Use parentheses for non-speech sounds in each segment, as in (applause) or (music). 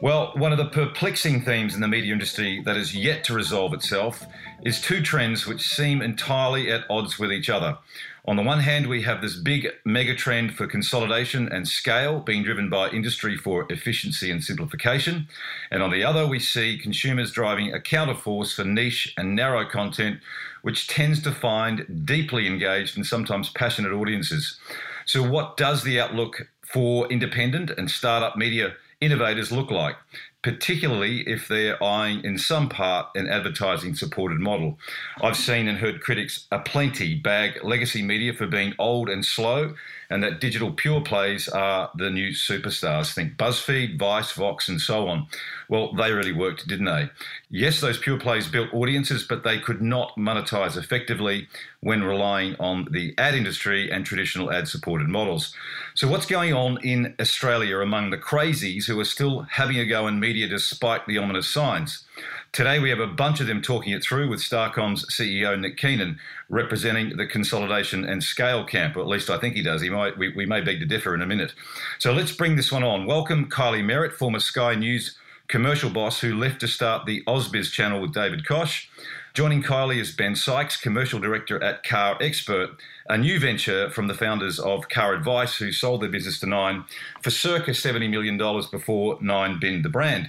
Well, one of the perplexing themes in the media industry that is yet to resolve itself is two trends which seem entirely at odds with each other. On the one hand, we have this big mega trend for consolidation and scale being driven by industry for efficiency and simplification. And on the other, we see consumers driving a counterforce for niche and narrow content, which tends to find deeply engaged and sometimes passionate audiences. So, what does the outlook for independent and startup media innovators look like, particularly if they're eyeing in some part an advertising supported model. I've seen and heard critics aplenty bag legacy media for being old and slow, and that digital pure plays are the new superstars. Think BuzzFeed, Vice, Vox, and so on. Well, they really worked, didn't they? Yes, those pure plays built audiences, but they could not monetize effectively when relying on the ad industry and traditional ad supported models. So, what's going on in Australia among the crazies who are still having a go in media despite the ominous signs? Today, we have a bunch of them talking it through with Starcom's CEO, Nick Keenan, representing the consolidation and scale camp, or at least I think he does. He might, we, we may beg to differ in a minute. So let's bring this one on. Welcome, Kylie Merritt, former Sky News commercial boss who left to start the AusBiz channel with David Koch. Joining Kylie is Ben Sykes, commercial director at Car Expert, a new venture from the founders of Car Advice, who sold their business to Nine for circa $70 million before Nine binned the brand.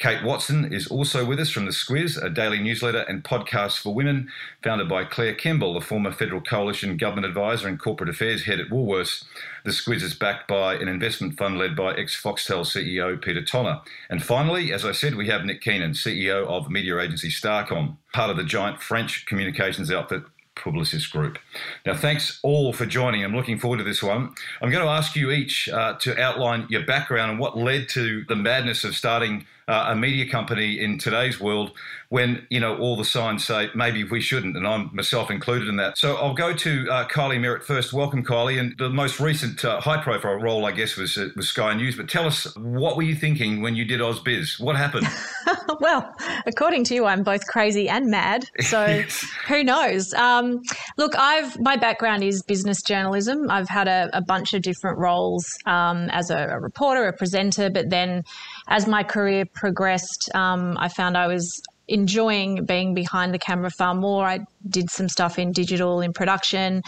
Kate Watson is also with us from The Squiz, a daily newsletter and podcast for women, founded by Claire Kimball, a former Federal Coalition government advisor and corporate affairs head at Woolworths. The Squiz is backed by an investment fund led by ex Foxtel CEO Peter Tonagh. And finally, as I said, we have Nick Keenan, CEO of media agency Starcom, part of the giant French communications outfit Publicis Groupe. Now, thanks all for joining. I'm looking forward to this one. I'm going to ask you each uh, to outline your background and what led to the madness of starting uh, a media company in today's world when you know all the signs say maybe we shouldn't, and I'm myself included in that. So I'll go to uh, Kylie Merritt first. Welcome, Kylie. And the most recent uh, high-profile role, I guess, was uh, was Sky News. But tell us, what were you thinking when you did AusBiz? What happened? (laughs) well, according to you, I'm both crazy and mad. So (laughs) yes. who knows? Um, look, I've my background is business journalism. I've had a, a bunch of different roles um, as a, a reporter, a presenter, but then as my career progressed, um, I found I was enjoying being behind the camera far more. I did some stuff in digital, in production,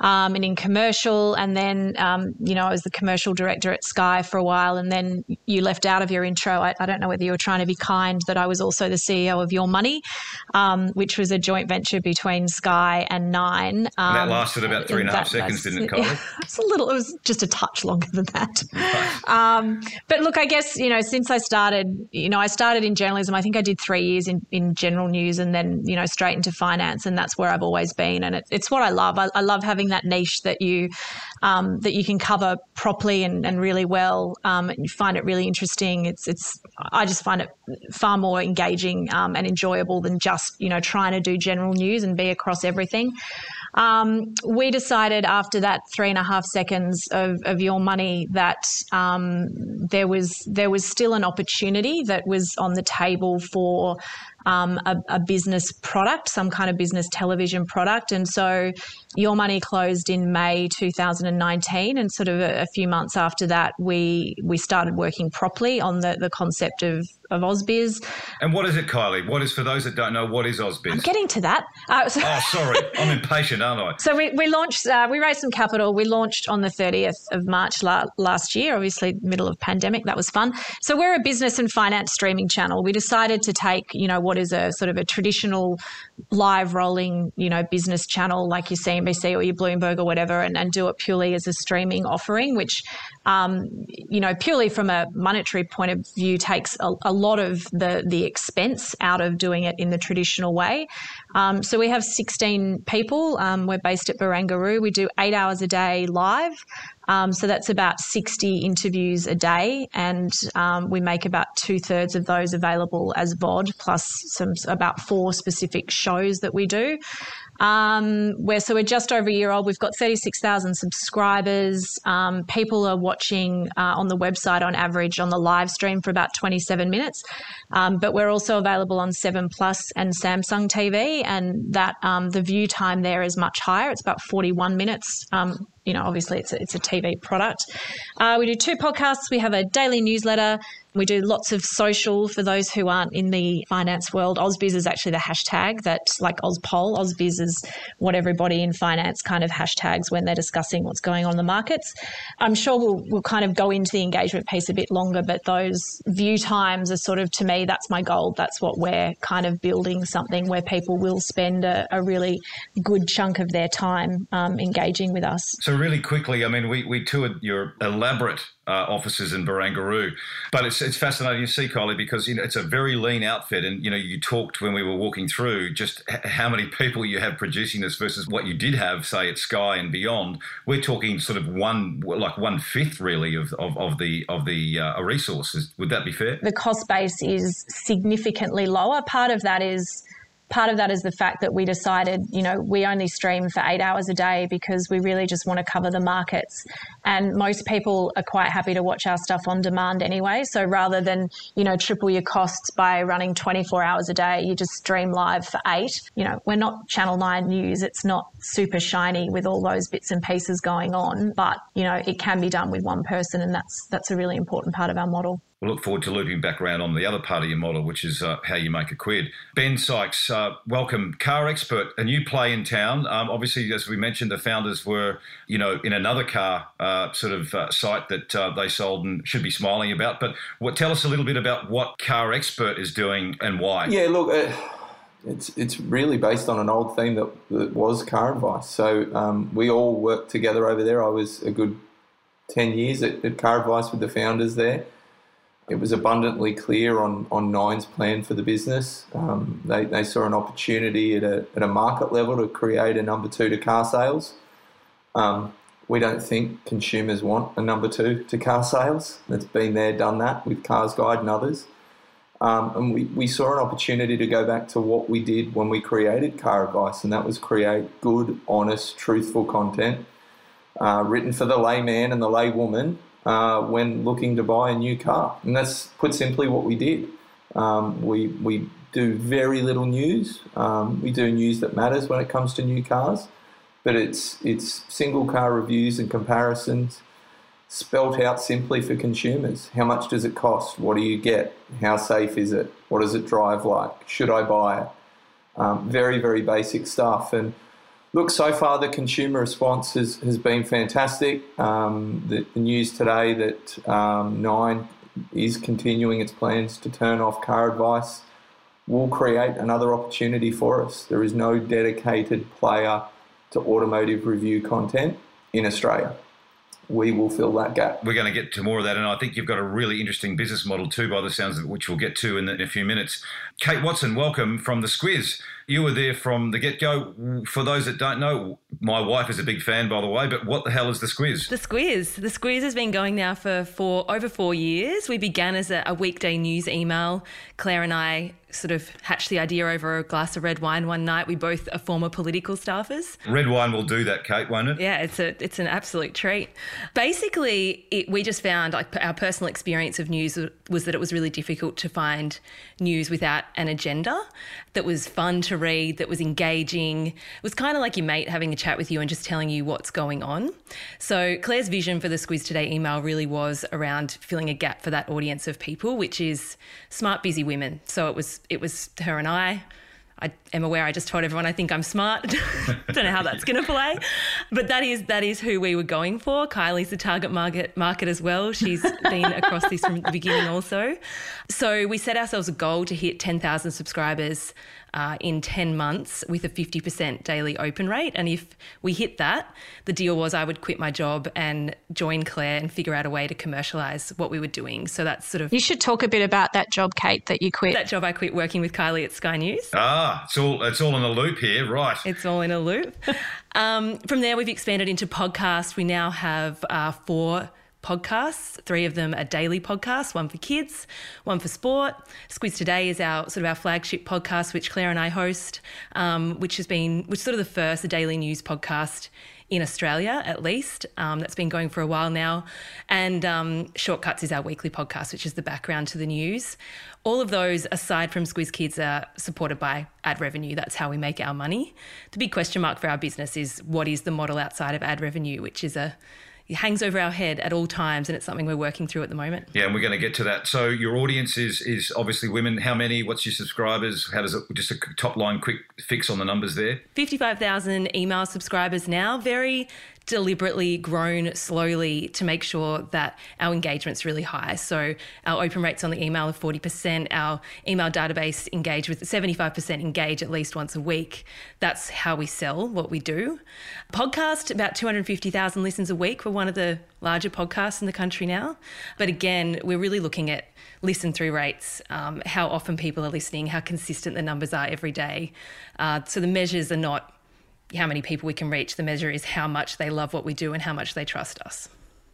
um, and in commercial. And then, um, you know, I was the commercial director at Sky for a while. And then you left out of your intro. I, I, don't know whether you were trying to be kind that I was also the CEO of Your Money, um, which was a joint venture between Sky and Nine. that um, lasted about three and a half seconds, didn't it, Kylie? (laughs) it's a little. It was just a touch longer than that. (laughs) Um, but look, I guess you know, since I started, you know, I started in journalism. I think I did three years in in general news, and then you know, straight into finance and that's where I've always been, and it, it's what I love. I, I, love having that niche that you um, that you can cover properly and, and really well. Um, and you find it really interesting. It's it's I just find it far more engaging um, and enjoyable than just you know trying to do general news and be across everything. Um, we decided after that three and a half seconds of, of your money that um, there was there was still an opportunity that was on the table for um, a, a, business product, some kind of business television product. And so Your Money closed in May 2019. And sort of a, a few months after that, we, we started working properly on the, the concept of of AusBiz. And what is it, Kylie? What is, for those that don't know, what is AusBiz? I'm getting to that. Uh, (laughs) so oh, sorry. I'm impatient, aren't I? So we, we launched, uh, we raised some capital. We launched on the 30th of March la- last year, obviously middle of pandemic. That was fun. So we're a business and finance streaming channel. We decided to take, you know, what is a sort of a traditional live rolling, you know, business channel like your CNBC or your Bloomberg or whatever and, and do it purely as a streaming offering, which um, you know, purely from a monetary point of view, takes a, a, lot of the the expense out of doing it in the traditional way. Um, so we have 16 people. Um, we're based at Barangaroo. We do eight hours a day live. Um, so that's about 60 interviews a day, and um, we make about two thirds of those available as VOD, plus some about four specific shows that we do. Um, we're so we're just over a year old. We've got 36,000 subscribers. Um, people are watching uh, on the website on average on the live stream for about 27 minutes. Um, but we're also available on Seven Plus and Samsung TV, and that um, the view time there is much higher. It's about 41 minutes um, you know, obviously it's a, it's a TV product. Uh, we do two podcasts. We have a daily newsletter. We do lots of social for those who aren't in the finance world. AusBiz is actually the hashtag that, like AusPol, AusBiz is what everybody in finance kind of hashtags when they're discussing what's going on in the markets. I'm sure we'll, we'll kind of go into the engagement piece a bit longer, but those view times are sort of, to me, that's my goal. That's what we're kind of building something where people will spend a, a really good chunk of their time um, engaging with us. So, really quickly, I mean, we, we toured your elaborate uh, offices in Barangaroo. But it's, it's fascinating to see, Kylie, because you know it's a very lean outfit, and you know you talked when we were walking through just h- how many people you have producing this versus what you did have, say at Sky and beyond. We're talking sort of one like one fifth really of, of, of the of the uh, resources. Would that be fair? The cost base is significantly lower. Part of that is part of that is the fact that we decided, you know, we only stream for eight hours a day because we really just want to cover the markets. And most people are quite happy to watch our stuff on demand anyway. So rather than, you know, triple your costs by running 24 hours a day, you just stream live for eight. You know, we're not Channel 9 News. It's not super shiny with all those bits and pieces going on, but, you know, it can be done with one person. And that's, that's a really important part of our model. We'll look forward to looping back around on the other part of your model, which is uh, how you make a quid. Ben Sykes, uh, welcome, car expert, a new play in town. Um, obviously, as we mentioned, the founders were, you know, in another car uh, sort of uh, site that uh, they sold and should be smiling about. But what, tell us a little bit about what Car Expert is doing and why. Yeah, look, uh, it's it's really based on an old theme that, that was car advice. So um, we all worked together over there. I was a good ten years at, at Car Advice with the founders there it was abundantly clear on, on Nine's plan for the business. Um, they, they saw an opportunity at a, at a market level to create a number two to car sales. Um, we don't think consumers want a number two to car sales. It's been there, done that with Cars Guide and others. Um, and we, we saw an opportunity to go back to what we did when we created Car Advice, and that was create good, honest, truthful content uh, written for the layman and the laywoman uh, when looking to buy a new car. And that's put simply what we did. Um, we, we do very little news. Um, we do news that matters when it comes to new cars, but it's, it's single car reviews and comparisons spelt out simply for consumers. How much does it cost? What do you get? How safe is it? What does it drive like? Should I buy it? Um, very, very basic stuff. And Look, so far the consumer response has, has been fantastic. Um, the, the, news today that um, Nine is continuing its plans to turn off car advice will create another opportunity for us. There is no dedicated player to automotive review content in Australia we will fill that gap. We're going to get to more of that, and I think you've got a really interesting business model too, by the sounds of it, which we'll get to in, the, in a few minutes. Kate Watson, welcome from the Squiz. You were there from the get go. For those that don't know, my wife is a big fan, by the way. But what the hell is the Squiz? The Squiz. The Squiz has been going now for for over four years. We began as a, a weekday news email. Claire and I sort of hatched the idea over a glass of red wine one night. We both are former political staffers. Red wine will do that, Kate, won't it? Yeah, it's a it's an absolute treat. Basically, it, we just found like our personal experience of news was that it was really difficult to find news without an agenda that was fun to read, that was engaging. It was kind of like your mate having a chat with you and just telling you what's going on. So Claire's vision for the Squiz Today email really was around filling a gap for that audience of people, which is smart, busy women. So it was it was her and I. I am aware I just told everyone I think I'm smart. (laughs) Don't know how that's going to play, but that is that is who we were going for. Kylie's the target market market as well. She's been across this from the beginning also. So we set ourselves a goal to hit 10,000 subscribers uh, in 10 months with a 50% daily open rate. And if we hit that, the deal was I would quit my job and join Claire and figure out a way to commercialize what we were doing. So that's sort of. You should talk a bit about that job, Kate, that you quit. That job I quit working with Kylie at Sky News. Ah, it's all, it's all in a loop here, right. It's all in a loop. (laughs) um, from there, we've expanded into podcasts. We now have uh, four podcasts. Three of them are daily podcasts, one for kids, one for sport. Squiz Today is our sort of our flagship podcast, which Claire and I host, um, which has been which sort of the first daily news podcast in Australia, at least. Um, that's been going for a while now. And um, Shortcuts is our weekly podcast, which is the background to the news. All of those, aside from Squiz Kids, are supported by ad revenue. That's how we make our money. The big question mark for our business is what is the model outside of ad revenue, which is a it hangs over our head at all times, and it's something we're working through at the moment. Yeah, and we're going to get to that. So your audience is is obviously women. How many? What's your subscribers? How does it? Just a top line quick fix on the numbers there. Fifty five thousand email subscribers now. Very deliberately grown slowly to make sure that our engagement's really high. So our open rates on the email are 40%, our email database engage with 75% engage at least once a week. That's how we sell what we do. Podcast, about 250,000 listens a week. We're one of the larger podcasts in the country now. But again, we're really looking at listen through rates, um, how often people are listening, how consistent the numbers are every day. Uh, so the measures are not how many people we can reach. The measure is how much they love what we do and how much they trust us.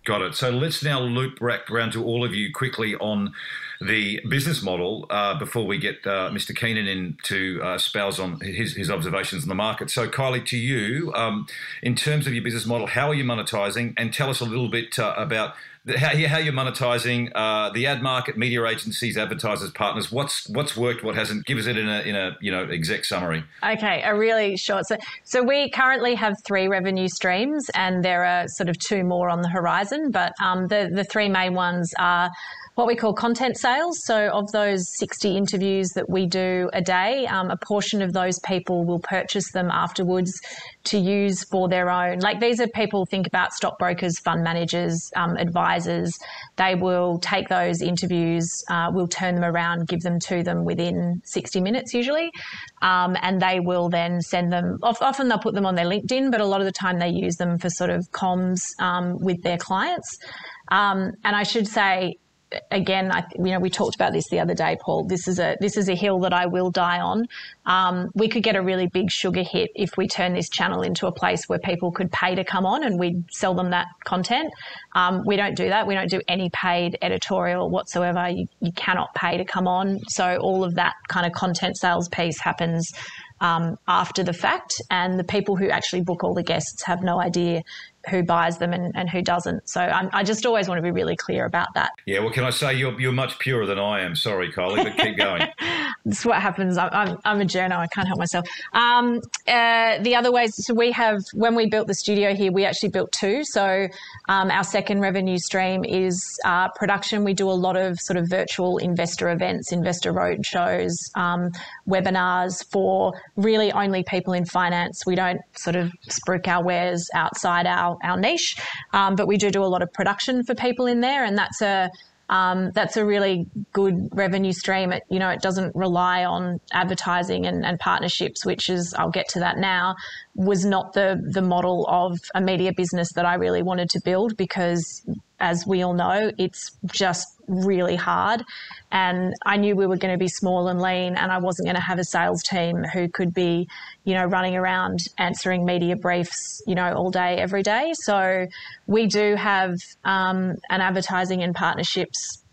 Got it. So let's now loop back around to all of you quickly on the business model uh, before we get uh, Mr. Keenan in to uh, spouse on his, his observations on the market. So, Kylie, to you, um, in terms of your business model, how are you monetizing? And tell us a little bit uh, about how, how you're monetizing uh, the ad market, media agencies, advertisers, partners. What's what's worked, what hasn't? Give us it in a in a you know exec summary. Okay, a really short. So so we currently have three revenue streams, and there are sort of two more on the horizon. But um, the the three main ones are what we call content sales. So, of those 60 interviews that we do a day, um, a portion of those people will purchase them afterwards to use for their own. Like these are people think about stockbrokers, fund managers, um, advisors. They will take those interviews, uh, will turn them around, give them to them within 60 minutes usually, um, and they will then send them. Often they'll put them on their LinkedIn, but a lot of the time they use them for sort of comms um, with their clients. Um, and I should say, again, I, you know, we talked about this the other day, Paul. This is a this is a hill that I will die on. Um, we could get a really big sugar hit if we turn this channel into a place where people could pay to come on and we'd sell them that content. Um, we don't do that. We don't do any paid editorial whatsoever. You, you cannot pay to come on. So all of that kind of content sales piece happens um, after the fact, and the people who actually book all the guests have no idea who buys them and, and who doesn't. So I'm, i just always want to be really clear about that. Yeah, well, can I say you're, you're much purer than I am? Sorry, Kylie, but keep going. (laughs) That's what happens. I'm, I'm, I'm, a journo. I can't help myself. Um, uh, the other ways, so we have, when we built the studio here, we actually built two. So um, our second revenue stream is uh, production. We do a lot of sort of virtual investor events, investor road shows, um, webinars for really only people in finance. We don't sort of spruik our wares outside our our, niche. Um, but we do do a lot of production for people in there, and that's a um, that's a really good revenue stream. It, you know, it doesn't rely on advertising and, and, partnerships, which is, I'll get to that now, was not the, the model of a media business that I really wanted to build because as we all know, it's just really hard. And I knew we were going to be small and lean, and I wasn't going to have a sales team who could be, you know, running around answering media briefs, you know, all day, every day. So we do have um, an advertising and partnerships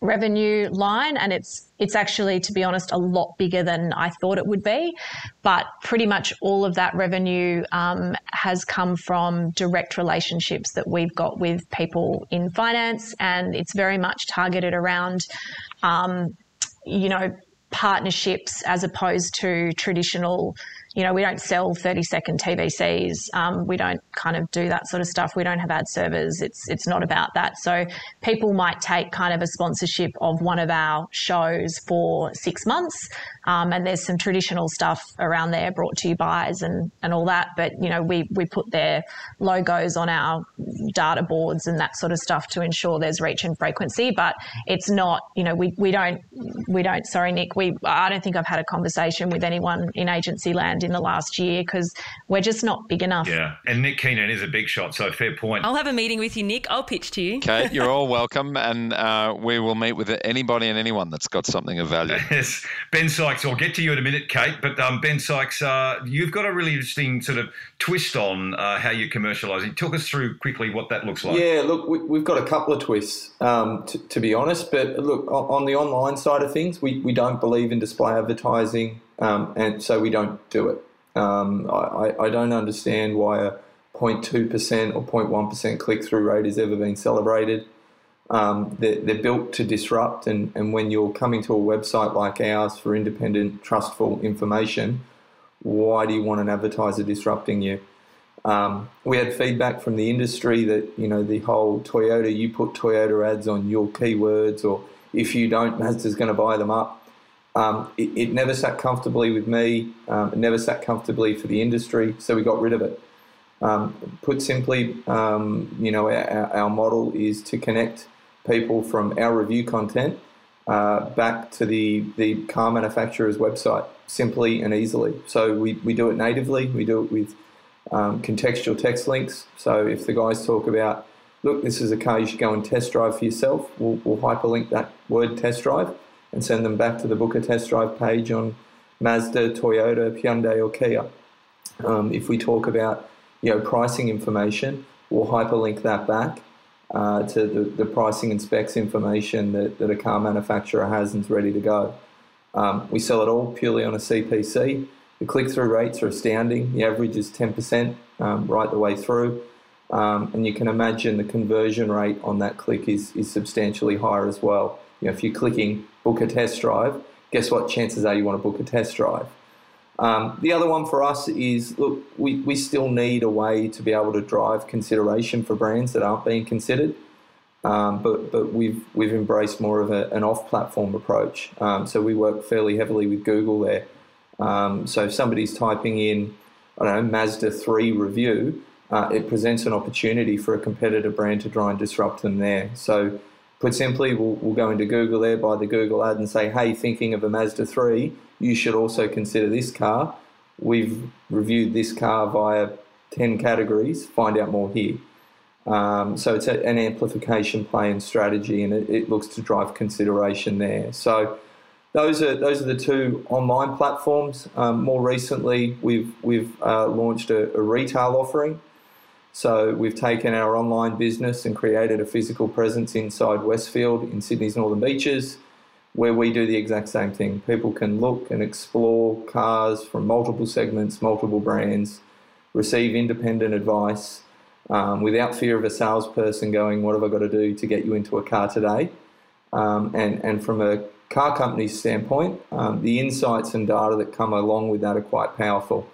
revenue line and it's it's actually to be honest a lot bigger than I thought it would be. But pretty much all of that revenue um, has come from direct relationships that we've got with people in finance and it's very much targeted around um, you know partnerships as opposed to traditional you know, we don't sell 30 second TVCs. Um, we don't kind of do that sort of stuff. We don't have ad servers. It's, it's not about that. So people might take kind of a sponsorship of one of our shows for six months. Um, and there's some traditional stuff around there brought to you buys and, and all that. But, you know, we, we put their logos on our data boards and that sort of stuff to ensure there's reach and frequency. But it's not, you know, we, we don't, we don't, sorry, Nick, we, I don't think I've had a conversation with anyone in agency land in the last year because we're just not big enough. Yeah. And Nick Keenan is a big shot. So fair point. I'll have a meeting with you, Nick. I'll pitch to you. Kate, (laughs) you're all welcome. And uh, we will meet with anybody and anyone that's got something of value. (laughs) Yes. Ben Sykes, I'll get to you in a minute, Kate. But um, Ben Sykes, uh, you've got a really interesting sort of twist on uh, how you commercialise it. Talk us through quickly what that looks like. Yeah, look, we, have got a couple of twists, um, t- to be honest. But look, on the online side of things, we, we don't believe in display advertising, um, and so we don't do it. Um, I, I don't understand why a 0.2% or 0.1% click through rate has ever been celebrated. Um, they're, they're, built to disrupt, and, and when you're coming to a website like ours for independent, trustful information, why do you want an advertiser disrupting you? Um, we had feedback from the industry that you know the whole Toyota, you put Toyota ads on your keywords, or if you don't, Mazda's going to buy them up. Um, it, it, never sat comfortably with me. Um, it never sat comfortably for the industry, so we got rid of it. Um, put simply, um, you know, our, our, model is to connect people from our review content uh, back to the, the car manufacturer's website simply and easily. So we, we do it natively. We do it with um, contextual text links. So if the guys talk about, look, this is a car you should go and test drive for yourself, we'll, we'll hyperlink that word test drive and send them back to the book a test drive page on Mazda, Toyota, Hyundai, or Kia. Um, if we talk about you know pricing information, we'll hyperlink that back uh, to the, the, pricing and specs information that, that a car manufacturer has and is ready to go. Um, we sell it all purely on a CPC. The click through rates are astounding. The average is 10% um, right the way through. Um, and you can imagine the conversion rate on that click is, is substantially higher as well. You know, if you're clicking book a test drive, guess what? Chances are you want to book a test drive. Um, the other one for us is look, we, we still need a way to be able to drive consideration for brands that aren't being considered. Um, but but we've we've embraced more of a, an off-platform approach. Um, so we work fairly heavily with Google there. Um, so if somebody's typing in, I don't know, Mazda 3 review, uh, it presents an opportunity for a competitor brand to try and disrupt them there. So put simply, we'll, we'll go into Google there, buy the Google ad, and say, hey, thinking of a Mazda 3, you should also consider this car. We've reviewed this car via 10 categories, find out more here. Um, so it's a, an amplification play and strategy, and it, it, looks to drive consideration there. So those are those are the two online platforms. Um, more recently, we've we've uh, launched a, a, retail offering. So we've taken our online business and created a physical presence inside Westfield in Sydney's Northern Beaches where we do the exact same thing. People can look and explore cars from multiple segments, multiple brands, receive independent advice um, without fear of a salesperson going, What have I got to do to get you into a car today? Um, and, and from a car company's standpoint, um, the insights and data that come along with that are quite powerful.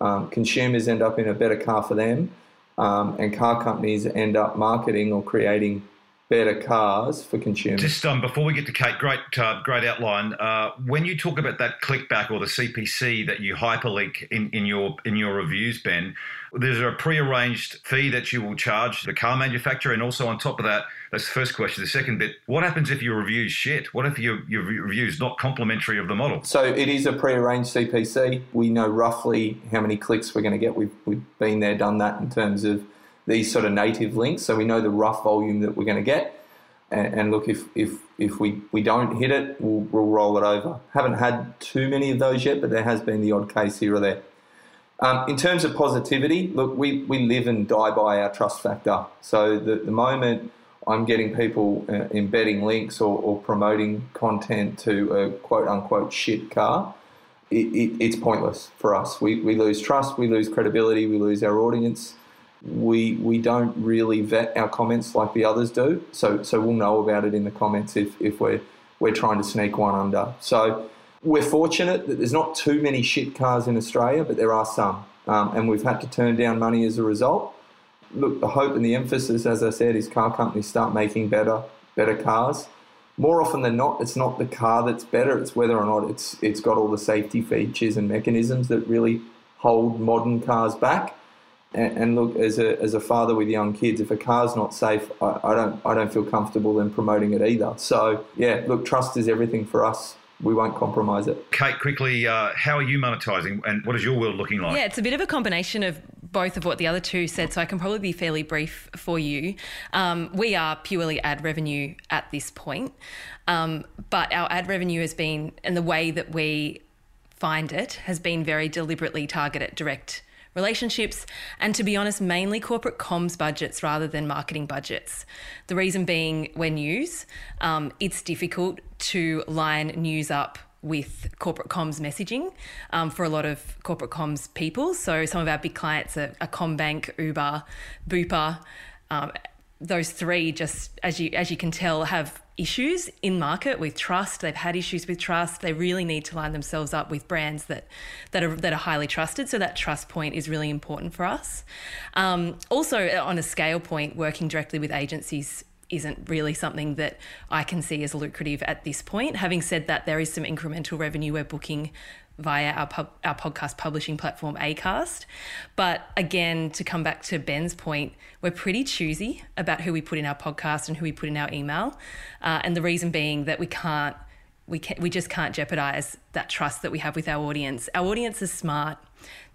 Um, consumers end up in a better car for them, um, and car companies end up marketing or creating better cars for consumers. Just um, before we get to Kate, great, uh, great outline. Uh, when you talk about that clickback or the CPC that you hyperlink in, in your in your reviews, Ben, there's a pre-arranged fee that you will charge the car manufacturer, and also on top of that, that's the first question. The second bit: What happens if your review's shit? What if your your review's not complimentary of the model? So it is a pre-arranged CPC. We know roughly how many clicks we're going to get. We've we've been there, done that in terms of these sort of native links, so we know the rough volume that we're going to get. And, and look, if if if we, we don't hit it, we'll, we'll roll it over. Haven't had too many of those yet, but there has been the odd case here or there. Um, in terms of positivity, look, we, we live and die by our trust factor. So the, the moment I'm getting people uh, embedding links or, or, promoting content to a quote unquote shit car, it, it, it's pointless for us. We, we lose trust, we lose credibility, we lose our audience we we don't really vet our comments like the others do. So so we'll know about it in the comments if, if we're we're trying to sneak one under. So we're fortunate that there's not too many shit cars in Australia, but there are some, um, and we've had to turn down money as a result. Look, the hope and the emphasis, as I said, is car companies start making better, better cars. More often than not, it's not the car that's better; it's whether or not it's it's got all the safety features and mechanisms that really hold modern cars back. And, and look, as a as a father with young kids, if a car's not safe, I, I don't I don't feel comfortable in promoting it either. So yeah, look, trust is everything for us we won't compromise it. Kate, quickly, uh, how are you monetizing and what is your world looking like? Yeah, it's a bit of a combination of both of what the other two said, so I can probably be fairly brief for you. Um, we are purely ad revenue at this point, um, but our ad revenue has been, and the way that we find it has been very deliberately targeted direct relationships, and to be honest, mainly corporate comms budgets rather than marketing budgets. The reason being, when news, um, it's difficult to line news up with corporate comms messaging um, for a lot of corporate comms people. So some of our big clients are, are CommBank, Uber, Bupa. Um, those three just as you as you can tell have issues in market with trust. They've had issues with trust. They really need to line themselves up with brands that that are that are highly trusted. So that trust point is really important for us. Um, also, on a scale point, working directly with agencies isn't really something that I can see as lucrative at this point. Having said that, there is some incremental revenue we're booking via our pub, our podcast publishing platform Acast. But again, to come back to Ben's point, we're pretty choosy about who we put in our podcast and who we put in our email, uh, and the reason being that we can't we can, we just can't jeopardize that trust that we have with our audience. Our audience is smart.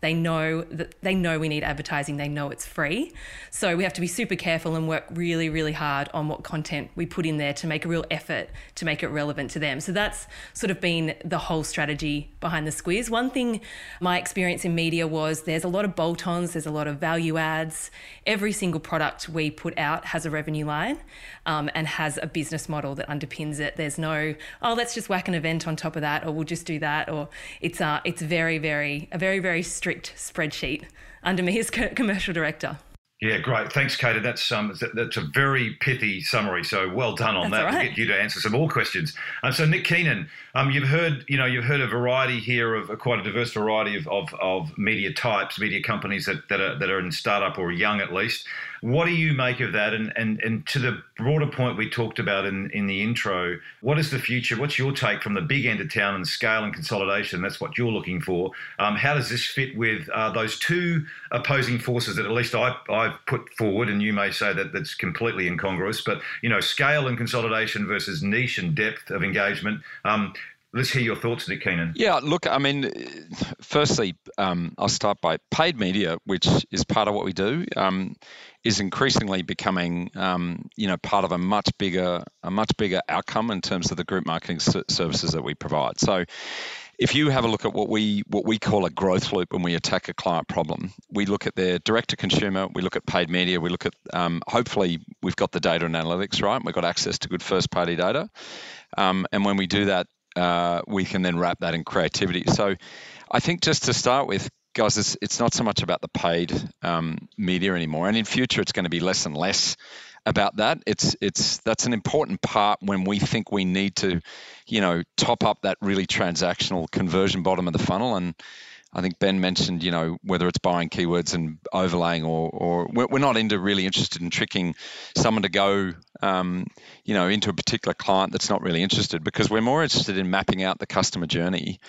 They know that they know we need advertising. They know it's free. So we have to be super careful and work really, really hard on what content we put in there to make a real effort to make it relevant to them. So that's sort of been the whole strategy behind the Squiz. One thing my experience in media was there's a lot of bolt-ons, there's a lot of value adds. Every single product we put out has a revenue line um, and has a business model that underpins it. There's no, oh, let's just whack an event on top of that, or we'll just do that, or it's uh, it's very, very a very, very strict strict spreadsheet under me as commercial director. Yeah, great. Thanks, Katie. That's um, that's a very pithy summary. So well done on that's that. Right. We'll get you to answer some more questions. Um, so Nick Keenan, um, you've heard you know you've heard a variety here of quite a diverse variety of, of, of media types, media companies that, that are that are in startup or young at least. What do you make of that? And, and, and to the broader point we talked about in, in the intro, what is the future? What's your take from the big end of town and scale and consolidation? That's what you're looking for. Um, how does this fit with uh, those two opposing forces that at least I, I've put forward? And you may say that that's completely incongruous, but you know, scale and consolidation versus niche and depth of engagement. Um, Let's hear your thoughts, Nick Keenan. Yeah, look, I mean, firstly, um, I'll start by paid media, which is part of what we do, um, is increasingly becoming, um, you know, part of a much bigger, a much bigger outcome in terms of the group marketing services that we provide. So, if you have a look at what we what we call a growth loop when we attack a client problem, we look at their direct to consumer, we look at paid media, we look at um, hopefully we've got the data and analytics right, we've got access to good first party data, um, and when we do that, uh, we can then wrap that in creativity. So I think just to start with, guys, it's, it's not so much about the paid um, media anymore, and in future it's going to be less and less about that. It's it's that's an important part when we think we need to, you know, top up that really transactional conversion bottom of the funnel and I think Ben mentioned, you know, whether it's buying keywords and overlaying, or, or we're not into really interested in tricking someone to go, um, you know, into a particular client that's not really interested, because we're more interested in mapping out the customer journey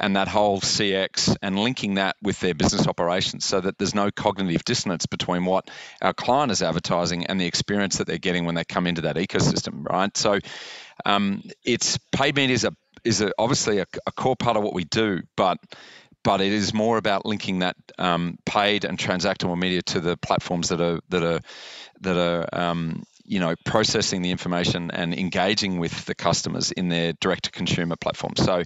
and that whole CX and linking that with their business operations, so that there's no cognitive dissonance between what our client is advertising and the experience that they're getting when they come into that ecosystem, right? So, um, it's paid media is a is a, obviously a, a core part of what we do, but but it is more about linking that um, paid and transactable media to the platforms that are that are that are um, you know processing the information and engaging with the customers in their direct to consumer platform. So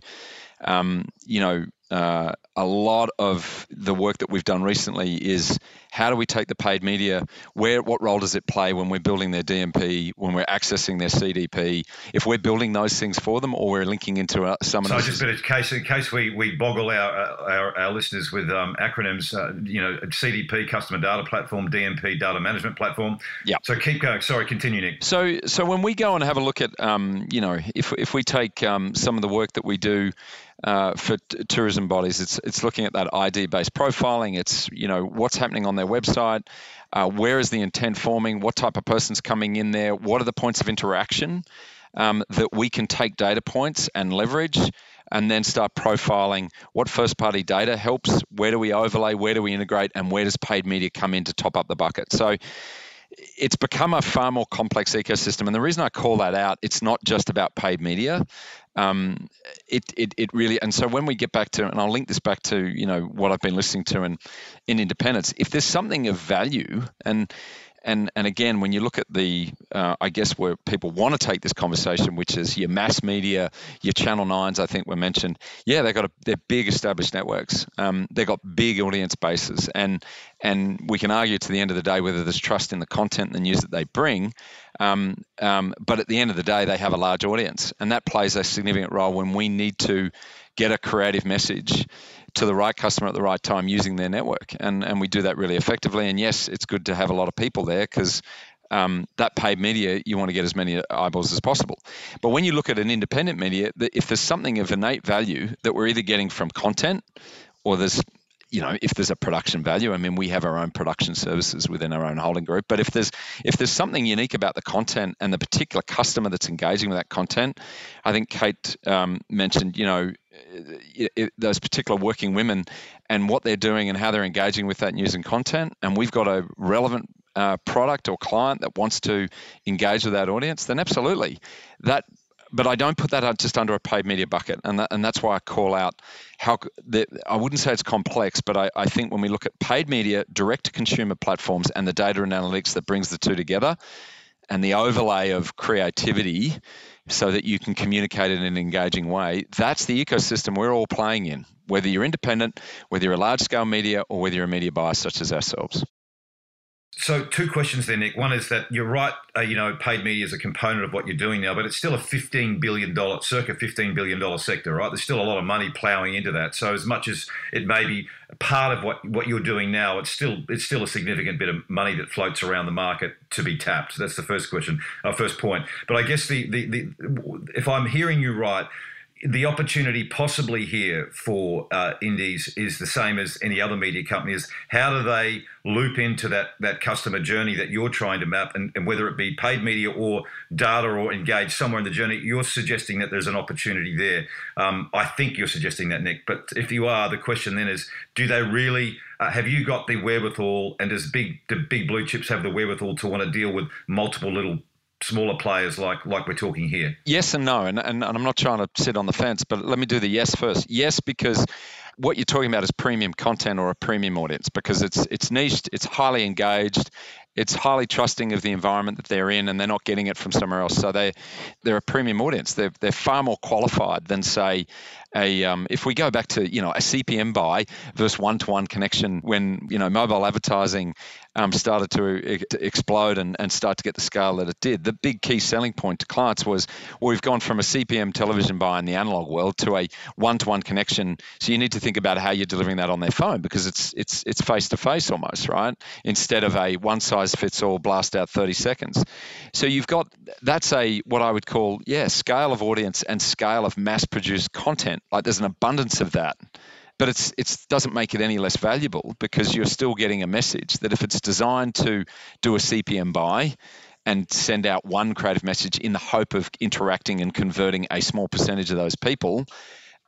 um, you know uh, a lot of the work that we've done recently is how do we take the paid media? Where what role does it play when we're building their dmp when we're accessing their cdp if we're building those things for them or we're linking into uh, some so just in case in case we, we boggle our, our, our listeners with um, acronyms uh, you know cdp customer data platform dmp data management platform. Yeah. So keep going. Sorry continue nick. So so when we go and have a look at um, you know if, if we take um, some of the work that we do uh, for t- tourism bodies. It's it's looking at that ID-based profiling. It's you know what's happening on their website, uh, where is the intent forming, what type of person's coming in there, what are the points of interaction um, that we can take data points and leverage. And then start profiling what first party data helps, where do we overlay, where do we integrate, and where does paid media come in to top up the bucket. So it's become a far more complex ecosystem. And the reason I call that out, it's not just about paid media. Um, it, it, it really, and so when we get back to, and I'll link this back to, you know, what I've been listening to in, in independence, if there's something of value, and and and again, when you look at the, uh, I guess where people want to take this conversation, which is your mass media, your Channel Nines, I think were mentioned. Yeah, they've got a, they're big established networks. Um, they've got big audience bases, and and we can argue to the end of the day whether there's trust in the content and the news that they bring. Um, um, but at the end of the day, they have a large audience, and that plays a significant role when we need to get a creative message to the right customer at the right time using their network. And, and we do that really effectively. And yes, it's good to have a lot of people there because um, that paid media, you want to get as many eyeballs as possible. But when you look at an independent media, if there's something of innate value that we're either getting from content or there's you know if there's a production value i mean we have our own production services within our own holding group but if there's if there's something unique about the content and the particular customer that's engaging with that content i think kate um, mentioned you know it, it, those particular working women and what they're doing and how they're engaging with that news and content. And we've got a relevant uh, product or client that wants to engage with that audience then absolutely. That but I don't put that just under a paid media bucket, and that, and that's why I call out how the, I wouldn't say it's complex, but I, I think when we look at paid media, direct to consumer platforms, and the data and analytics that brings the two together, and the overlay of creativity, so that you can communicate in an engaging way, that's the ecosystem we're all playing in. Whether you're independent, whether you're a large scale media, or whether you're a media buyer such as ourselves. So, two questions there, Nick. One is that you're right, uh, you know, paid media is a component of what you're doing now, but it's still a $15 billion, circa $15 billion sector, right? There's still a lot of money ploughing into that. So, as much as it may be part of what, what you're doing now, it's still it's still a significant bit of money that floats around the market to be tapped. That's the first question, our uh, first point. But I guess the, the, the if I'm hearing you right, the opportunity possibly here for uh, indies is the same as any other media company is how do they loop into that that customer journey that you're trying to map and, and, whether it be paid media or data or engage somewhere in the journey you're suggesting that there's an opportunity there. Um, i think you're suggesting that nick but if you are the question then is do they really uh, have you got the wherewithal and does big the big blue chips have the wherewithal to want to deal with multiple little smaller players like like we're talking here? Yes and no, and, and, and I'm not trying to sit on the fence, but let me do the yes first. Yes, because what you're talking about is premium content or a premium audience because it's it's niched, it's highly engaged, it's highly trusting of the environment that they're in, and they're not getting it from somewhere else. So they they're a premium audience. They're they're far more qualified than say a um, if we go back to you know a CPM buy versus one-to-one connection when you know mobile advertising um, started to, to explode and, and start to get the scale that it did. The big key selling point to clients was well, we've gone from a CPM television buy in the analog world to a one-to-one connection. So you need to think about how you're delivering that on their phone because it's it's it's face-to-face almost right instead of a one-size-fits-all blast out 30 seconds. So you've got that's a what I would call yeah scale of audience and scale of mass-produced content like there's an abundance of that. But it's it doesn't make it any less valuable because you're still getting a message that if it's designed to do a CPM buy and send out one creative message in the hope of interacting and converting a small percentage of those people,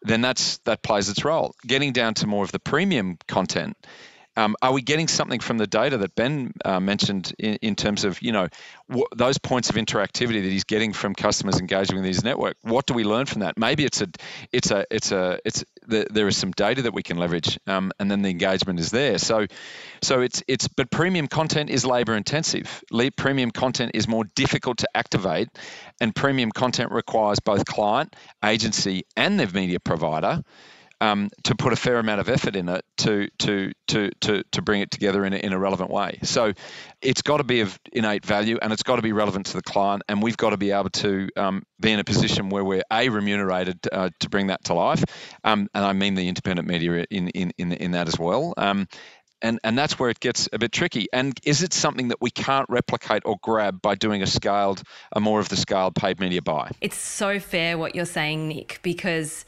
then that's that plays its role. Getting down to more of the premium content, um, are we getting something from the data that Ben uh, mentioned in, in, terms of you know those points of interactivity that he's getting from customers engaging with his network? What do we learn from that? Maybe it's a it's a it's a it's the, there is some data that we can leverage, um, and then the engagement is there. So so it's it's but premium content is labor intensive. Premium content is more difficult to activate, and premium content requires both client, agency, and the media provider um, to put a fair amount of effort in it to to to to, to bring it together in a, in a relevant way. So it's got to be of innate value and it's got to be relevant to the client, and we've got to be able to um, be in a position where we're a remunerated uh, to bring that to life, um, and I mean the independent media in in in, in that as well. Um, and, and that's where it gets a bit tricky. And is it something that we can't replicate or grab by doing a scaled, a more of the scaled paid media buy? It's so fair what you're saying, Nick, because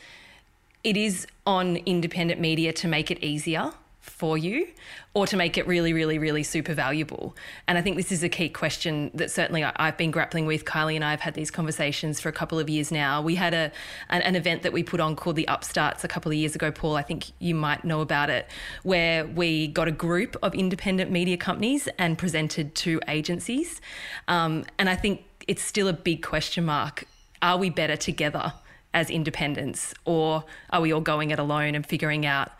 it is on independent media to make it easier for you or to make it really, really, really super valuable? And I think this is a key question that certainly I've been grappling with. Kylie and I have had these conversations for a couple of years now. We had a an, an, event that we put on called the Upstarts a couple of years ago, Paul. I think you might know about it, where we got a group of independent media companies and presented to agencies. Um, and I think it's still a big question mark. Are we better together as independents, or are we all going it alone and figuring out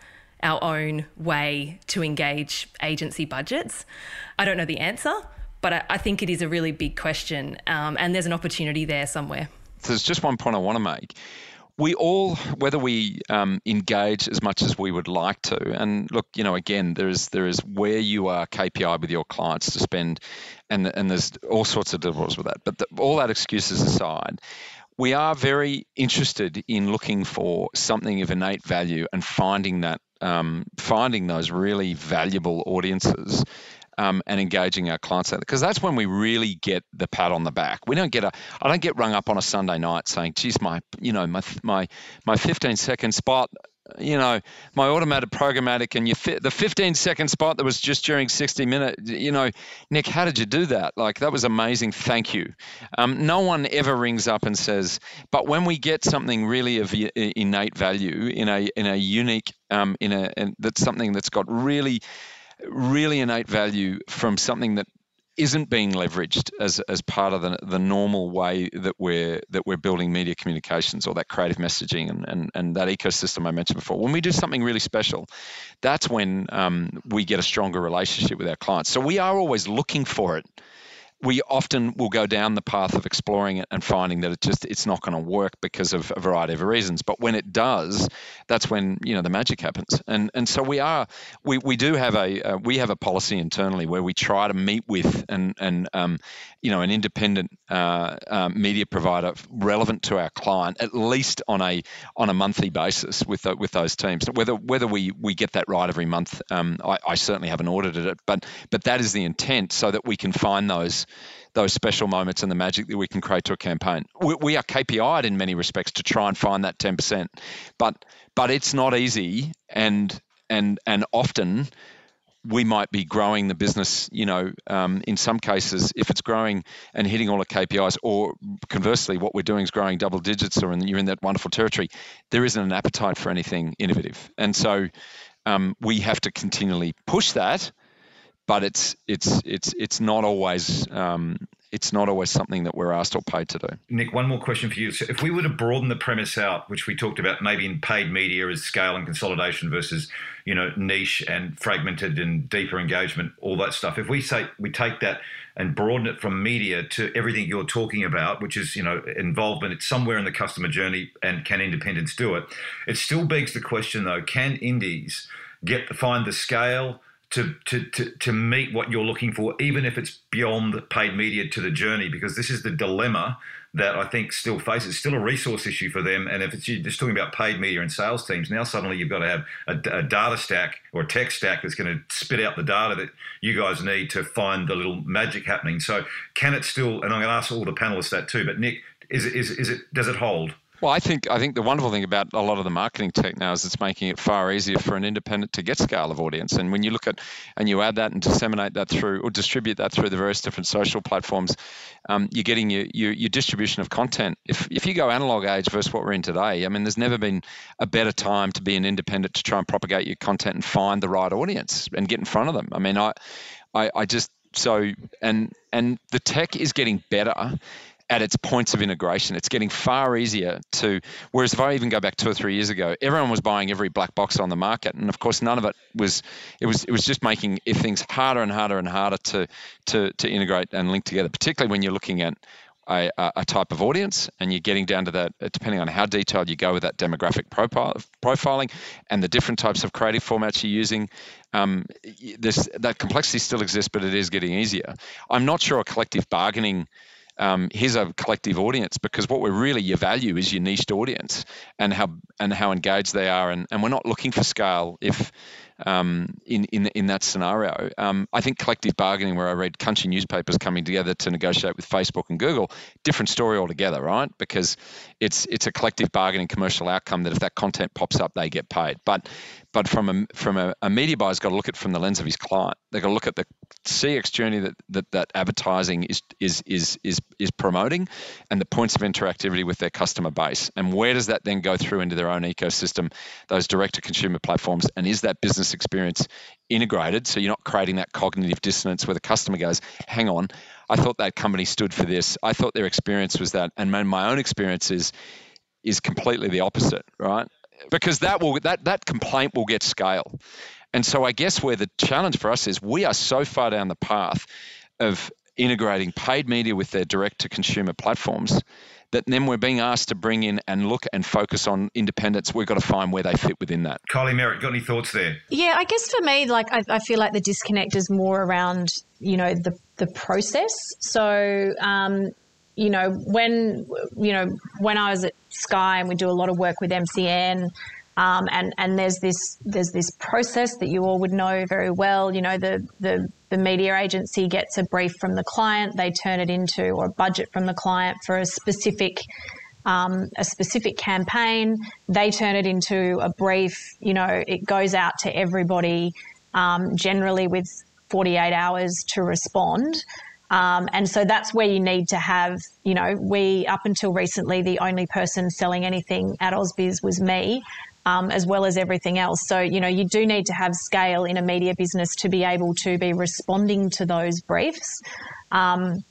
our own way to engage agency budgets? I don't know the answer, but I, I think it is a really big question, um, and there's an opportunity there somewhere. There's just one point I want to make. We all, whether we um, engage as much as we would like to, and look, you know, again, there is there is where you are KPI with your clients to spend, and and there's all sorts of deliverables with that. But the, all that excuses aside, we are very interested in looking for something of innate value and finding that um, finding those really valuable audiences um, and engaging our clients because that's when we really get the pat on the back. We don't get a I don't get rung up on a Sunday night saying, "Geez, my you know my my my 15 second spot you know, my automated programmatic and you fit the 15 second spot that was just during 60 minutes. You know, Nick, how did you do that? Like that was amazing. Thank you. Um, no one ever rings up and says, but when we get something really of innate value in a in a unique um, in a in, that's something that's got really really innate value from something that isn't being leveraged as, as part of the, the normal way that we're that we're building media communications or that creative messaging and, and, and that ecosystem I mentioned before. When we do something really special, that's when um, we get a stronger relationship with our clients. So we are always looking for it we often will go down the path of exploring it and finding that it just it's not going to work because of a variety of reasons. But when it does that's when you know the magic happens. And and so we are we, we do have a uh, we have a policy internally where we try to meet with and and um, you know an independent uh, uh, media provider relevant to our client at least on a on a monthly basis with the, with those teams. Whether whether we we get that right every month um, I, I certainly haven't audited it but but that is the intent so that we can find those those special moments and the magic that we can create to a campaign. We, we are KPI'd in many respects to try and find that 10%, but but it's not easy, and and and often we might be growing the business, you know, um, in some cases, if it's growing and hitting all the KPIs, or conversely, what we're doing is growing double digits, or in, you're in that wonderful territory, there isn't an appetite for anything innovative. And so um, we have to continually push that but it's it's it's it's not always um, it's not always something that we're asked or paid to do. Nick, one more question for you. So if we were to broaden the premise out, which we talked about maybe in paid media as scale and consolidation versus, you know, niche and fragmented and deeper engagement, all that stuff. If we say we take that and broaden it from media to everything you're talking about, which is, you know, involvement, it's somewhere in the customer journey and can independents do it? It still begs the question though, can indies get find the scale to, to, to, to meet what you're looking for, even if it's beyond paid media to the journey, because this is the dilemma that I think still faces. Still a resource issue for them. And if it's just talking about paid media and sales teams, now suddenly you've got to have a, a data stack or a tech stack that's going to spit out the data that you guys need to find the little magic happening. So can it still, and I'm going to ask all the panelists that too, but Nick, is is, is it, does it hold? Well, I think I think the wonderful thing about a lot of the marketing tech now is it's making it far easier for an independent to get scale of audience. And when you look at and you add that and disseminate that through or distribute that through the various different social platforms, um, you're getting your, your, your distribution of content. If if you go analog age versus what we're in today, I mean, there's never been a better time to be an independent to try and propagate your content and find the right audience and get in front of them. I mean, I I, I just so and and the tech is getting better at its points of integration. It's getting far easier to, whereas if I even go back two or three years ago, everyone was buying every black box on the market. And of course, none of it was, it was, it was just making things harder and harder and harder to, to, to integrate and link together, particularly when you're looking at a, a, type of audience and you're getting down to that depending on how detailed you go with that demographic profile, profiling and the different types of creative formats you're using um, this, that complexity still exists but it is getting easier i'm not sure a collective bargaining um, here's a collective audience because what we're really your value is your niched audience and how and how engaged they are. And, and we're not looking for scale. If um, in, in in that scenario. Um, I think collective bargaining, where I read country newspapers coming together to negotiate with Facebook and Google, different story altogether, right? Because it's it's a collective bargaining commercial outcome that if that content pops up, they get paid. But but from a from a, a media buyer's got to look at it from the lens of his client. They've got to look at the CX journey that, that that advertising is is is is is promoting, and the points of interactivity with their customer base, and where does that then go through into their own ecosystem, those direct to consumer platforms, and is that business experience integrated so you're not creating that cognitive dissonance where the customer goes, hang on, I thought that company stood for this. I thought their experience was that, and my own experience is is completely the opposite, right? because that will that that complaint will get scale. And so I guess where the challenge for us is we are so far down the path of integrating paid media with their direct to consumer platforms that then we're being asked to bring in and look and focus on independence. We've got to find where they fit within that. Kylie Merritt, got any thoughts there? Yeah, I guess for me, like I, I feel like the disconnect is more around you know the the process. So um, you know, when you know when I was at Sky and we do a lot of work with MCN, um, and and there's this there's this process that you all would know very well. You know, the the the media agency gets a brief from the client, they turn it into or a budget from the client for a specific. Um, a specific campaign, they turn it into a brief. You know, it goes out to everybody, um, generally with 48 hours to respond. Um, and so that's where you need to have, you know, we, up until recently, the only person selling anything at AusBiz was me. Um, as well as everything else. So, you know, you do need to have scale in a media business to be able to be responding to those briefs. Um,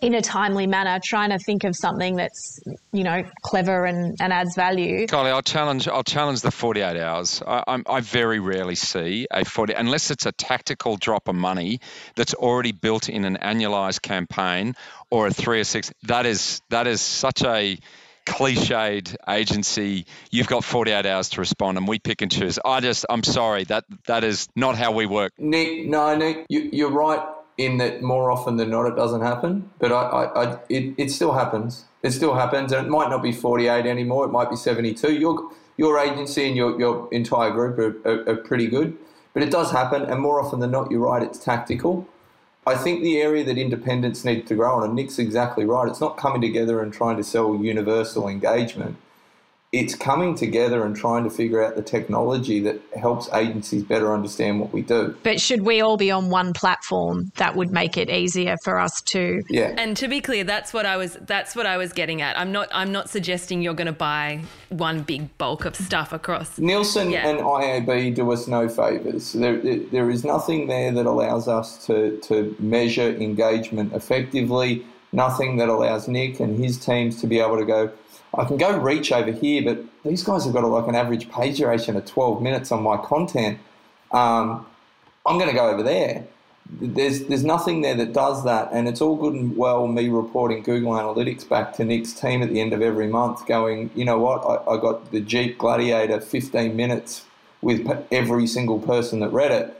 in a timely manner, trying to think of something that's you know clever and, and adds value. Kylie, I'll challenge. I'll challenge the forty-eight hours. I, I, very rarely see a forty unless it's a tactical drop of money that's already built in an annualized campaign or a three or six. That is that is such a cliched agency you've got 48 hours to respond and we pick and choose i just i'm sorry that that is not how we work nick no nick you, you're right in that more often than not it doesn't happen, but I, I, I, it, it still happens. It still happens, and it might not be 48 anymore. It might be 72. Your your agency and your, your entire group are, are, are pretty good, but it does happen, and more often than not, you're right. It's tactical. I think the area that independents need to grow on, and Nick's exactly right. It's not coming together and trying to sell universal engagement it's coming together and trying to figure out the technology that helps agencies better understand what we do. But should we all be on one platform that would make it easier for us to Yeah. And to be clear, that's what I was that's what I was getting at. I'm not I'm not suggesting you're going to buy one big bulk of stuff across. Nielsen yeah. and IAB do us no favors. There, there is nothing there that allows us to to measure engagement effectively, nothing that allows Nick and his teams to be able to go I can go reach over here, but these guys have got like an average page duration of 12 minutes on my content. Um, I'm going to go over there. There's there's nothing there that does that, and it's all good and well me reporting Google Analytics back to Nick's team at the end of every month, going, you know what, I, I got the Jeep Gladiator 15 minutes with every single person that read it.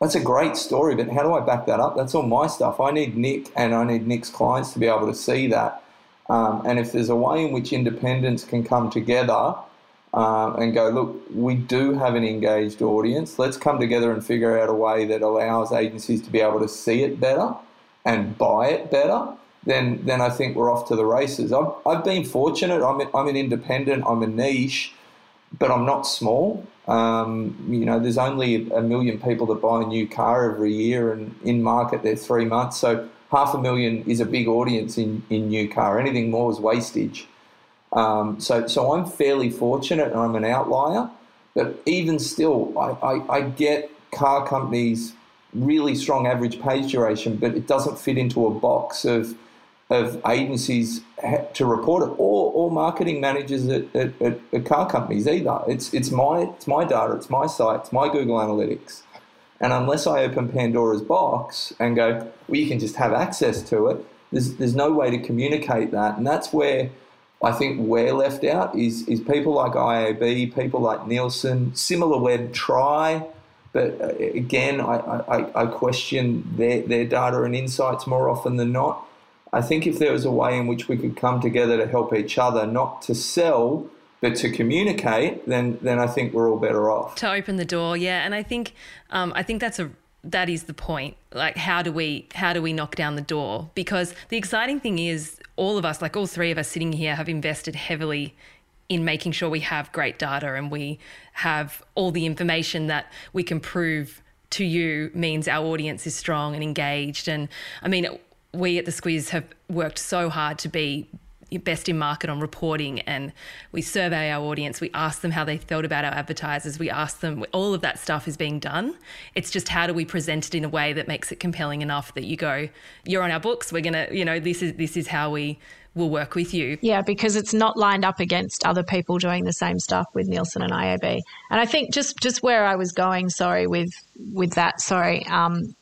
That's a great story, but how do I back that up? That's all my stuff. I need Nick and I need Nick's clients to be able to see that um, and if there's a way in which independents can come together um, and go, look, we do have an engaged audience, let's come together and figure out a way that allows agencies to be able to see it better and buy it better, then, then I think we're off to the races. I've, I've been fortunate, I'm, I'm an independent, I'm a niche, but I'm not small. Um, you know, there's only a million people that buy a new car every year, and in market they're three months. So half a million is a big audience in, in new car. Anything more is wastage. Um, so, so I'm fairly fortunate and I'm an outlier. But even still, I, I, I get car companies really strong average page duration, but it doesn't fit into a box of of agencies to report it, or, or marketing managers at, at, at, car companies either. It's it's my it's my data, it's my site, it's my Google Analytics. And unless I open Pandora's box and go, well, you can just have access to it, there's, there's no way to communicate that. And that's where I think we're left out is, is people like IAB, people like Nielsen, Similarweb try, but uh, again, I, I, I question their, their data and insights more often than not. I think if there was a way in which we could come together to help each other, not to sell, but to communicate, then then I think we're all better off. To open the door, yeah, and I think um, I think that's a that is the point. Like, how do we how do we knock down the door? Because the exciting thing is, all of us, like all three of us sitting here, have invested heavily in making sure we have great data and we have all the information that we can prove to you means our audience is strong and engaged. And I mean, we at the Squiz have worked so hard to be best in market on reporting and we survey our audience we ask them how they felt about our advertisers we ask them all of that stuff is being done. It's just how do we present it in a way that makes it compelling enough that you go you're on our books we're going to you know this is this is how we will work with you. Yeah because it's not lined up against other people doing the same stuff with Nielsen and IAB and I think just just where I was going sorry with with that sorry um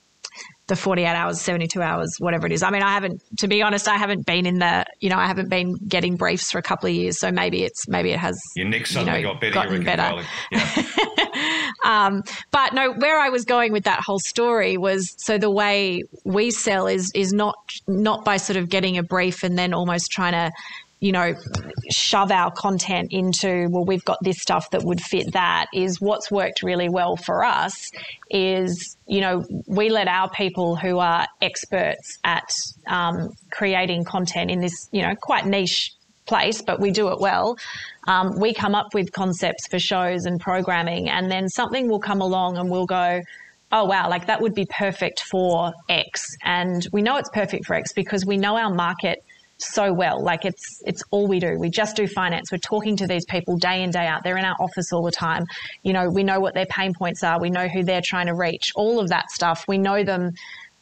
the 48 hours, 72 hours, whatever it is. I mean, I haven't, to be honest, I haven't been in the, you know, I haven't been getting briefs for a couple of years. So maybe it's, maybe it has. Your Nick suddenly you know, got better. Gotten better. Yeah. (laughs) um, but no, where I was going with that whole story was so the way we sell is, is not, not by sort of getting a brief and then almost trying to, you know, shove our content into, well, we've got this stuff that would fit that, is what's worked really well for us is, you know, we let our people who are experts at um, creating content in this, you know, quite niche place, but we do it well. Um, we come up with concepts for shows and programming, and then something will come along and we'll go, oh wow, like that would be perfect for X. And we know it's perfect for X because we know our market so well. Like it's it's all we do. We just do finance. We're talking to these people day in day out. They're in our office all the time. You know, we know what their pain points are. We know who they're trying to reach. All of that stuff. We know them.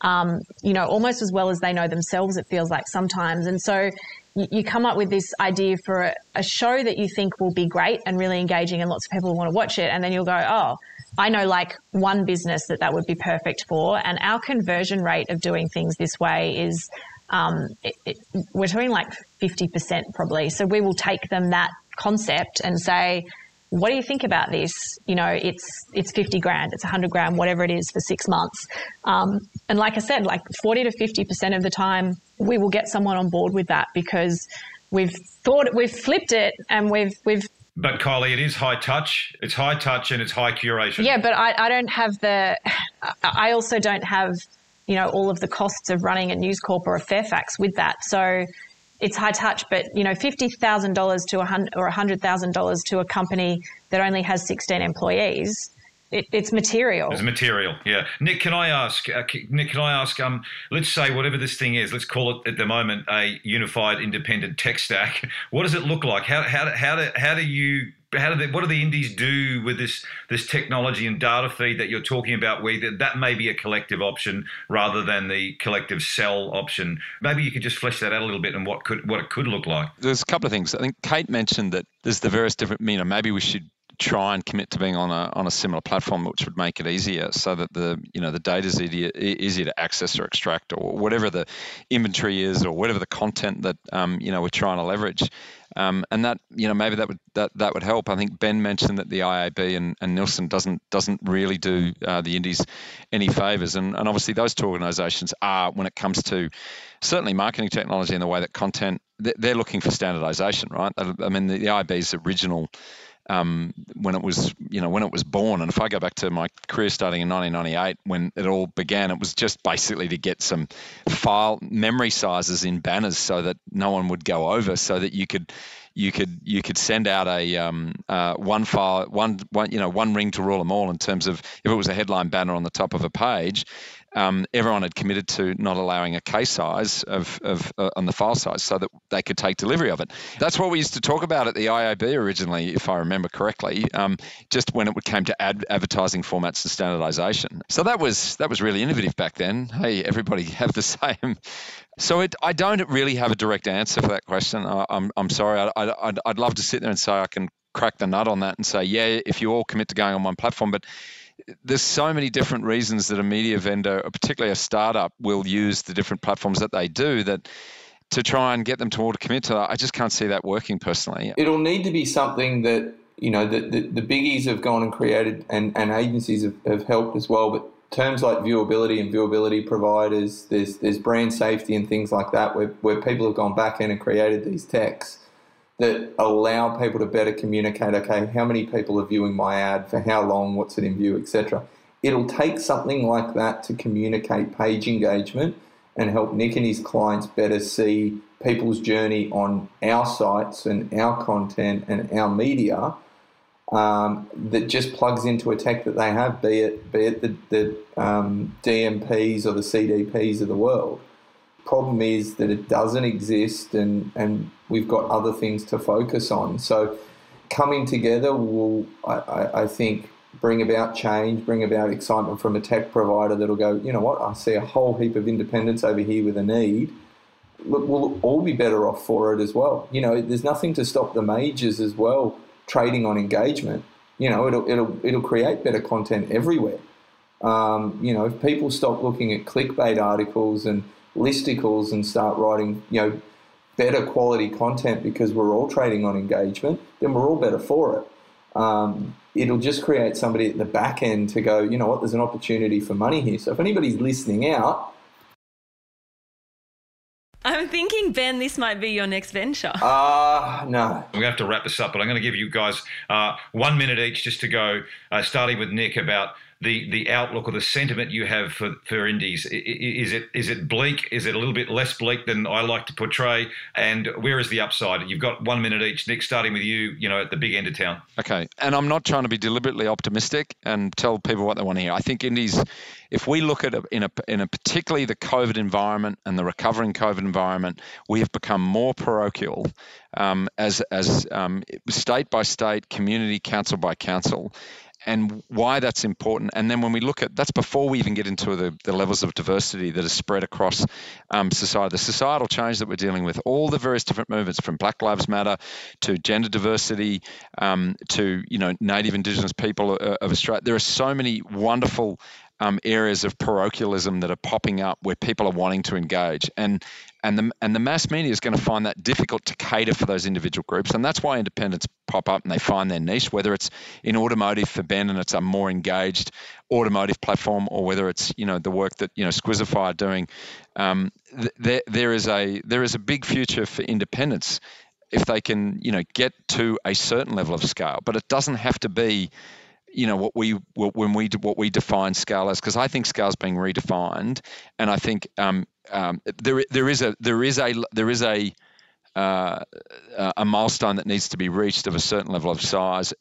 Um, you know, almost as well as they know themselves. It feels like sometimes, and so you, you come up with this idea for a, a show that you think will be great and really engaging, and lots of people want to watch it, and then you'll go, oh. I know like one business that that would be perfect for, and our conversion rate of doing things this way is um, it, it, we're talking like 50% probably. So we will take them that concept and say, what do you think about this? You know, it's it's 50 grand, it's 100 grand, whatever it is for six months. Um, and like I said, like 40 to 50% of the time, we will get someone on board with that because we've thought we've flipped it and we've we've but Kylie, it is high touch. It's high touch and it's high curation. Yeah, but I, I don't have the. I also don't have you know, all of the costs of running a News Corp or a Fairfax with that. So it's high touch, but you know, fifty thousand dollars to a hundred or hundred thousand dollars to a company that only has sixteen employees. It, it's material. It's material, yeah. Nick, can I ask? Uh, Nick, can I ask? Um, let's say whatever this thing is, let's call it at the moment a unified independent tech stack. (laughs) What does it look like? How how how do how do you how do they, what do the indies do with this this technology and data feed that you're talking about? Where that, that may be a collective option rather than the collective sell option. Maybe you could just flesh that out a little bit and what could what it could look like. There's a couple of things. I think Kate mentioned that there's the various different. You know, maybe we should try and commit to being on a on a similar platform, which would make it easier, so that the you know the data is easier, to access or extract, or whatever the inventory is, or whatever the content that um, you know we're trying to leverage. Um, and that you know maybe that would that, that would help. I think Ben mentioned that the IAB and, and Nielsen doesn't doesn't really do uh, the indies any favors, and, and obviously those two organisations are when it comes to certainly marketing technology and the way that content they're looking for standardization, right? I mean the, the IAB's original um, when it was you know when it was born. And if I go back to my career starting in 1998 when it all began, it was just basically to get some file memory sizes in banners so that no one would go over, so that you could you could you could send out a um, uh, one file one one you know one ring to rule them all in terms of if it was a headline banner on the top of a page um, everyone had committed to not allowing a case size of, of uh, on the file size so that they could take delivery of it. That's what we used to talk about at the IAB originally, if I remember correctly, um, just when it came to ad- advertising formats and standardization. So that was that was really innovative back then. Hey, everybody (laughs) have the same. So it, I don't really have a direct answer for that question. I, am I'm, I'm sorry. I, I, I'd, I'd love to sit there and say I can crack the nut on that and say, yeah, if you all commit to going on one platform, but there's so many different reasons that a media vendor, particularly a startup, will use the different platforms that they do that to try and get them to all to commit to that. I just can't see that working personally. It'll need to be something that, you know, the, the, the biggies have gone and created and, and agencies have, have helped as well. But terms like viewability and viewability providers, there's, there's brand safety and things like that where, where people have gone back in and created these techs that allow people to better communicate. Okay, how many people are viewing my ad for how long? What's it in view, etc. It'll take something like that to communicate page engagement and help Nick and his clients better see people's journey on our sites and our content and our media um, that just plugs into a tech that they have, be it be it the, the um, DMPs or the CDPs of the world. Problem is that it doesn't exist, and and we've got other things to focus on. So coming together will, I, I think, bring about change, bring about excitement from a tech provider that'll go, you know what, I see a whole heap of independents over here with a need. Look, we'll all be better off for it as well. You know, there's nothing to stop the majors as well trading on engagement. You know, it'll it'll it'll create better content everywhere. Um, you know, if people stop looking at clickbait articles and listicles and start writing, you know, better quality content because we're all trading on engagement, then we're all better for it. Um, it'll just create somebody at the back end to go, you know what, there's an opportunity for money here. So if anybody's listening out, I'm thinking, Ben, this might be your next venture. Ah, uh, no. We're going to have to wrap this up, but I'm going to give you guys uh, one minute each just to go, uh, starting with Nick, about the the outlook or the sentiment you have for, for indies? Is it is it bleak? Is it a little bit less bleak than I like to portray? And where is the upside? You've got one minute each. Nick, starting with you. You know, at the big end of town. Okay, and I'm not trying to be deliberately optimistic and tell people what they want to hear. I think indies, if we look at it in a in a particularly the COVID environment and the recovering COVID environment, we have become more parochial um, as as um, state by state, community, council by council and why that's important. And then when we look at that's before we even get into the, the levels of diversity that is spread across um, society, the societal change that we're dealing with, all the various different movements from Black Lives Matter to gender diversity um, to you know Native Indigenous people uh, of Australia. There are so many wonderful um, areas of parochialism that are popping up where people are wanting to engage, and and the and the mass media is going to find that difficult to cater for those individual groups, and that's why independents pop up and they find their niche, whether it's in automotive for Ben and it's a more engaged automotive platform, or whether it's you know the work that you know Squizify are doing. Um, th- there there is a there is a big future for independents if they can you know get to a certain level of scale, but it doesn't have to be you know what we when we what we define scale as because I think scale is being redefined, and I think um, um, there there is a there is a there is a uh, a milestone that needs to be reached of a certain level of size,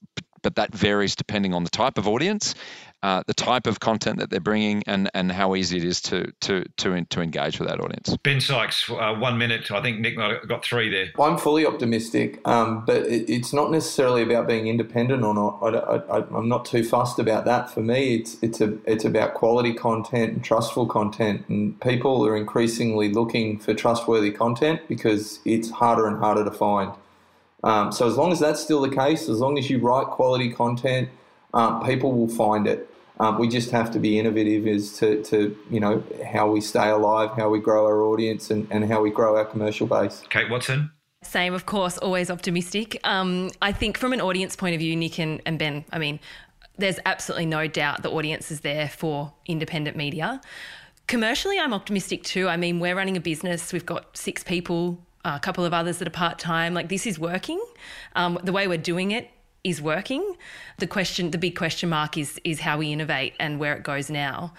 but that varies depending on the type of audience uh, the type of content that they're bringing and, and how easy it is to to to, to engage with that audience. Ben Sykes, uh, one minute. I think Nick got three there. I'm fully optimistic, um, but it, it's not necessarily about being independent or not. I, am not too fussed about that. For me, it's it's a it's about quality content and trustful content, and people are increasingly looking for trustworthy content because it's harder and harder to find. Um, so as long as that's still the case, as long as you write quality content um, people will find it. Um, we just have to be innovative as to, to, you know, how we stay alive, how we grow our audience, and, and how we grow our commercial base. Kate Watson? Same, of course, always optimistic. Um, I think from an audience point of view, Nick and, and Ben, I mean, there's absolutely no doubt the audience is there for independent media. Commercially, I'm optimistic too. I mean, we're running a business, we've got six people, a couple of others that are part time. Like, this is working. Um, the way we're doing it is working. The question, the big question mark is is how we innovate and where it goes now.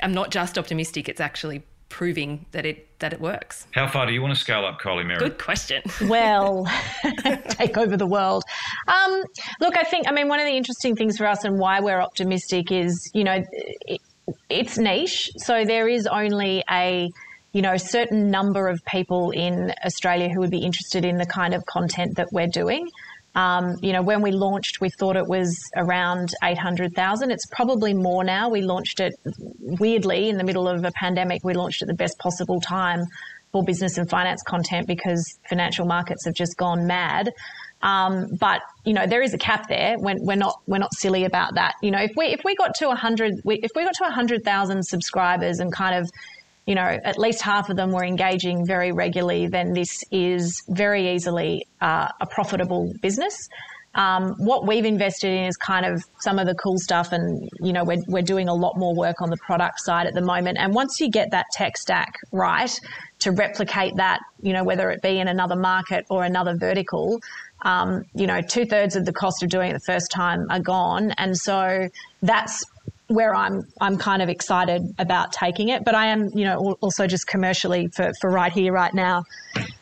I'm not just optimistic; it's actually proving that it that it works. How far do you want to scale up, Kylie Merritt? Good question. (laughs) well, (laughs) take over the world. Um, look, I think I mean one of the interesting things for us and why we're optimistic is you know it, it's niche, so there is only a you know certain number of people in Australia who would be interested in the kind of content that we're doing. Um, you know, when we launched, we thought it was around 800,000. It's probably more now. We launched it weirdly in the middle of a pandemic. We launched at the best possible time for business and finance content because financial markets have just gone mad. Um, but you know there is a cap there. When we're not we're not silly about that. You know if we if we got to hundred if we got to hundred thousand subscribers and kind of you know, at least half of them were engaging very regularly, then this is very easily uh, a profitable business. Um, what we've invested in is kind of some of the cool stuff, and you know, we're, we're doing a lot more work on the product side at the moment. And once you get that tech stack right, to replicate that, you know, whether it be in another market or another vertical, um, you know, two thirds of the cost of doing it the first time are gone. And so that's where I'm I'm kind of excited about taking it. But I am, you know, also just commercially for, for right here, right now,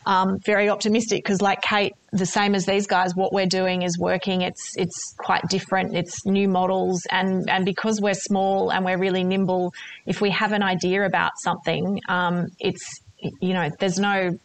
um, very optimistic because, like Kate, the same as these guys, what we're doing is working. It's it's quite different. It's new models, and and because we're small and we're really nimble, if we have an idea about something, um, it's you know, there's no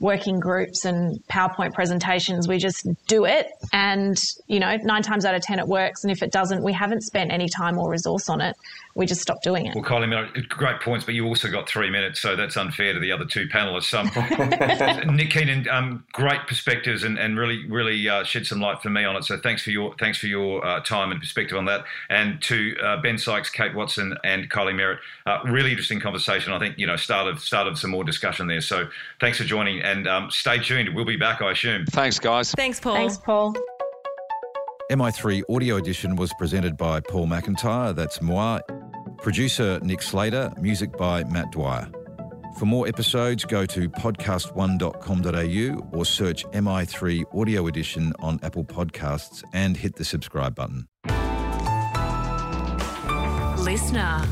working groups and PowerPoint presentations. We just do it. And, you know, nine times out of 10 it works. And if it doesn't, we haven't spent any time or resource on it. We just stopped doing it. Well, Kylie, great points, but you also got three minutes, so that's unfair to the other two panelists. Um, (laughs) Nick Keenan, um, great perspectives and, and really, really uh, shed some light for me on it. So thanks for your thanks for your uh, time and perspective on that. And to uh, Ben Sykes, Kate Watson, and Kylie Merritt, uh, really interesting conversation. I think you know started started some more discussion there. So thanks for joining and um, stay tuned. We'll be back, I assume. Thanks, guys. Thanks, Paul. Thanks, Paul. MI3 Audio Edition was presented by Paul McIntyre, that's moi. Producer Nick Slater, music by Matt Dwyer. For more episodes, go to podcast1.com.au or search MI3 Audio Edition on Apple Podcasts and hit the subscribe button. Listener.